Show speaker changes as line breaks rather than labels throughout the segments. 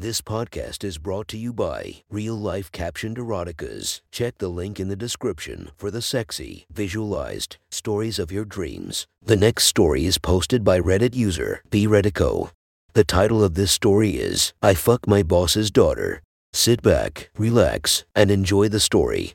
This podcast is brought to you by Real Life Captioned Eroticas. Check the link in the description for the sexy, visualized stories of your dreams. The next story is posted by Reddit user B Redico. The title of this story is I Fuck My Boss's Daughter. Sit back, relax, and enjoy the story.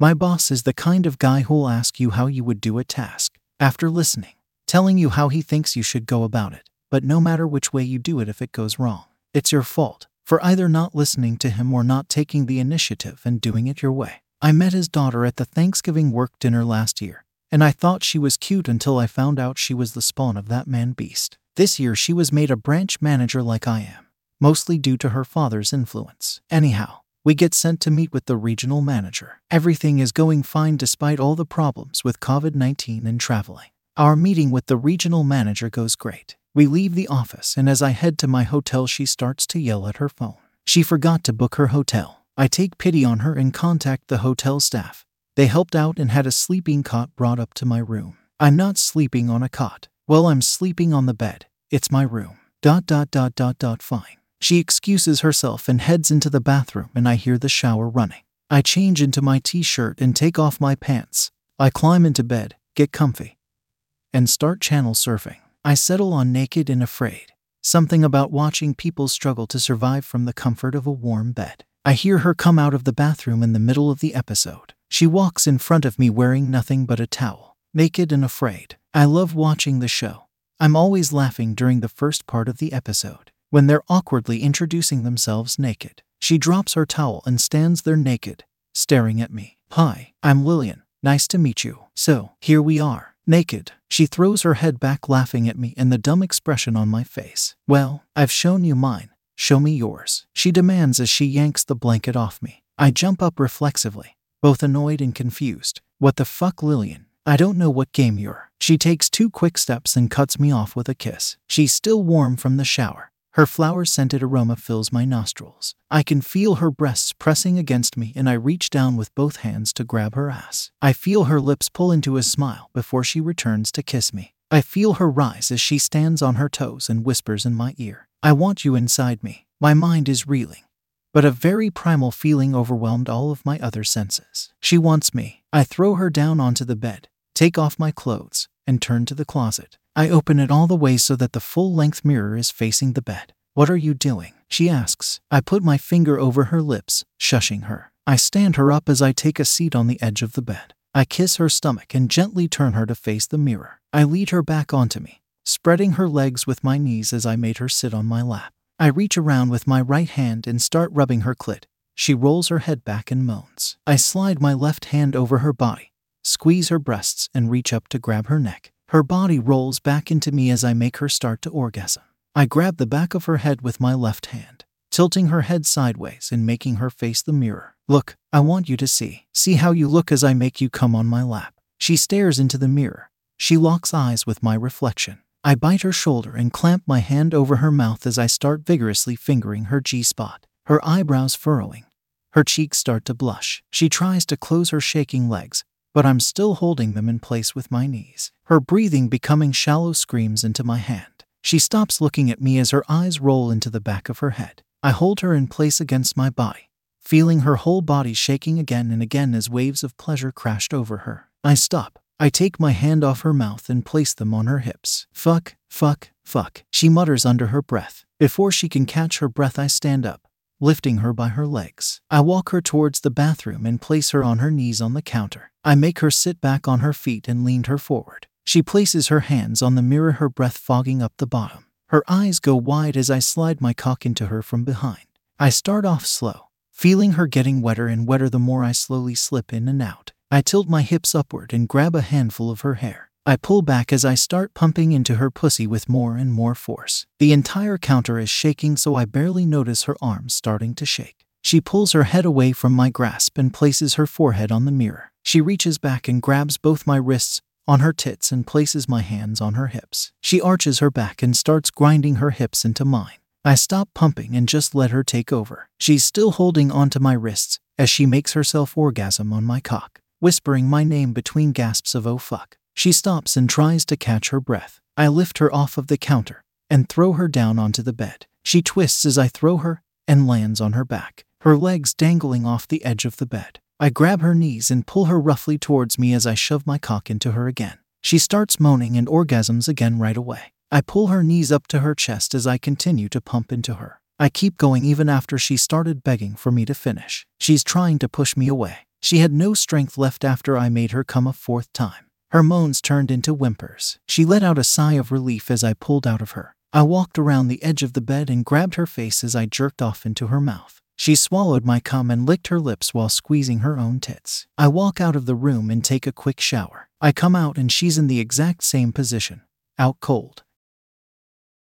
My boss is the kind of guy who'll ask you how you would do a task after listening, telling you how he thinks you should go about it. But no matter which way you do it, if it goes wrong, it's your fault for either not listening to him or not taking the initiative and doing it your way. I met his daughter at the Thanksgiving work dinner last year, and I thought she was cute until I found out she was the spawn of that man beast. This year, she was made a branch manager like I am, mostly due to her father's influence. Anyhow, we get sent to meet with the regional manager. Everything is going fine despite all the problems with COVID 19 and traveling. Our meeting with the regional manager goes great. We leave the office, and as I head to my hotel, she starts to yell at her phone. She forgot to book her hotel. I take pity on her and contact the hotel staff. They helped out and had a sleeping cot brought up to my room. I'm not sleeping on a cot. Well, I'm sleeping on the bed. It's my room. Dot dot dot dot dot fine. She excuses herself and heads into the bathroom, and I hear the shower running. I change into my t shirt and take off my pants. I climb into bed, get comfy, and start channel surfing. I settle on naked and afraid. Something about watching people struggle to survive from the comfort of a warm bed. I hear her come out of the bathroom in the middle of the episode. She walks in front of me wearing nothing but a towel, naked and afraid. I love watching the show. I'm always laughing during the first part of the episode, when they're awkwardly introducing themselves naked. She drops her towel and stands there naked, staring at me. Hi, I'm Lillian. Nice to meet you. So, here we are. Naked, she throws her head back, laughing at me and the dumb expression on my face. Well, I've shown you mine. Show me yours. She demands as she yanks the blanket off me. I jump up reflexively, both annoyed and confused. What the fuck, Lillian? I don't know what game you're. She takes two quick steps and cuts me off with a kiss. She's still warm from the shower. Her flower scented aroma fills my nostrils. I can feel her breasts pressing against me, and I reach down with both hands to grab her ass. I feel her lips pull into a smile before she returns to kiss me. I feel her rise as she stands on her toes and whispers in my ear, I want you inside me. My mind is reeling, but a very primal feeling overwhelmed all of my other senses. She wants me. I throw her down onto the bed, take off my clothes, and turn to the closet. I open it all the way so that the full length mirror is facing the bed. What are you doing? She asks. I put my finger over her lips, shushing her. I stand her up as I take a seat on the edge of the bed. I kiss her stomach and gently turn her to face the mirror. I lead her back onto me, spreading her legs with my knees as I made her sit on my lap. I reach around with my right hand and start rubbing her clit. She rolls her head back and moans. I slide my left hand over her body, squeeze her breasts, and reach up to grab her neck. Her body rolls back into me as I make her start to orgasm. I grab the back of her head with my left hand, tilting her head sideways and making her face the mirror. Look, I want you to see. See how you look as I make you come on my lap. She stares into the mirror. She locks eyes with my reflection. I bite her shoulder and clamp my hand over her mouth as I start vigorously fingering her G spot, her eyebrows furrowing. Her cheeks start to blush. She tries to close her shaking legs, but I'm still holding them in place with my knees. Her breathing becoming shallow screams into my hand. She stops looking at me as her eyes roll into the back of her head. I hold her in place against my body, feeling her whole body shaking again and again as waves of pleasure crashed over her. I stop. I take my hand off her mouth and place them on her hips. Fuck, fuck, fuck, she mutters under her breath. Before she can catch her breath, I stand up, lifting her by her legs. I walk her towards the bathroom and place her on her knees on the counter. I make her sit back on her feet and lean her forward. She places her hands on the mirror, her breath fogging up the bottom. Her eyes go wide as I slide my cock into her from behind. I start off slow, feeling her getting wetter and wetter the more I slowly slip in and out. I tilt my hips upward and grab a handful of her hair. I pull back as I start pumping into her pussy with more and more force. The entire counter is shaking, so I barely notice her arms starting to shake. She pulls her head away from my grasp and places her forehead on the mirror. She reaches back and grabs both my wrists on her tits and places my hands on her hips. She arches her back and starts grinding her hips into mine. I stop pumping and just let her take over. She's still holding onto my wrists as she makes herself orgasm on my cock, whispering my name between gasps of oh fuck. She stops and tries to catch her breath. I lift her off of the counter, and throw her down onto the bed. She twists as I throw her and lands on her back, her legs dangling off the edge of the bed. I grab her knees and pull her roughly towards me as I shove my cock into her again. She starts moaning and orgasms again right away. I pull her knees up to her chest as I continue to pump into her. I keep going even after she started begging for me to finish. She's trying to push me away. She had no strength left after I made her come a fourth time. Her moans turned into whimpers. She let out a sigh of relief as I pulled out of her. I walked around the edge of the bed and grabbed her face as I jerked off into her mouth. She swallowed my cum and licked her lips while squeezing her own tits. I walk out of the room and take a quick shower. I come out and she's in the exact same position, out cold.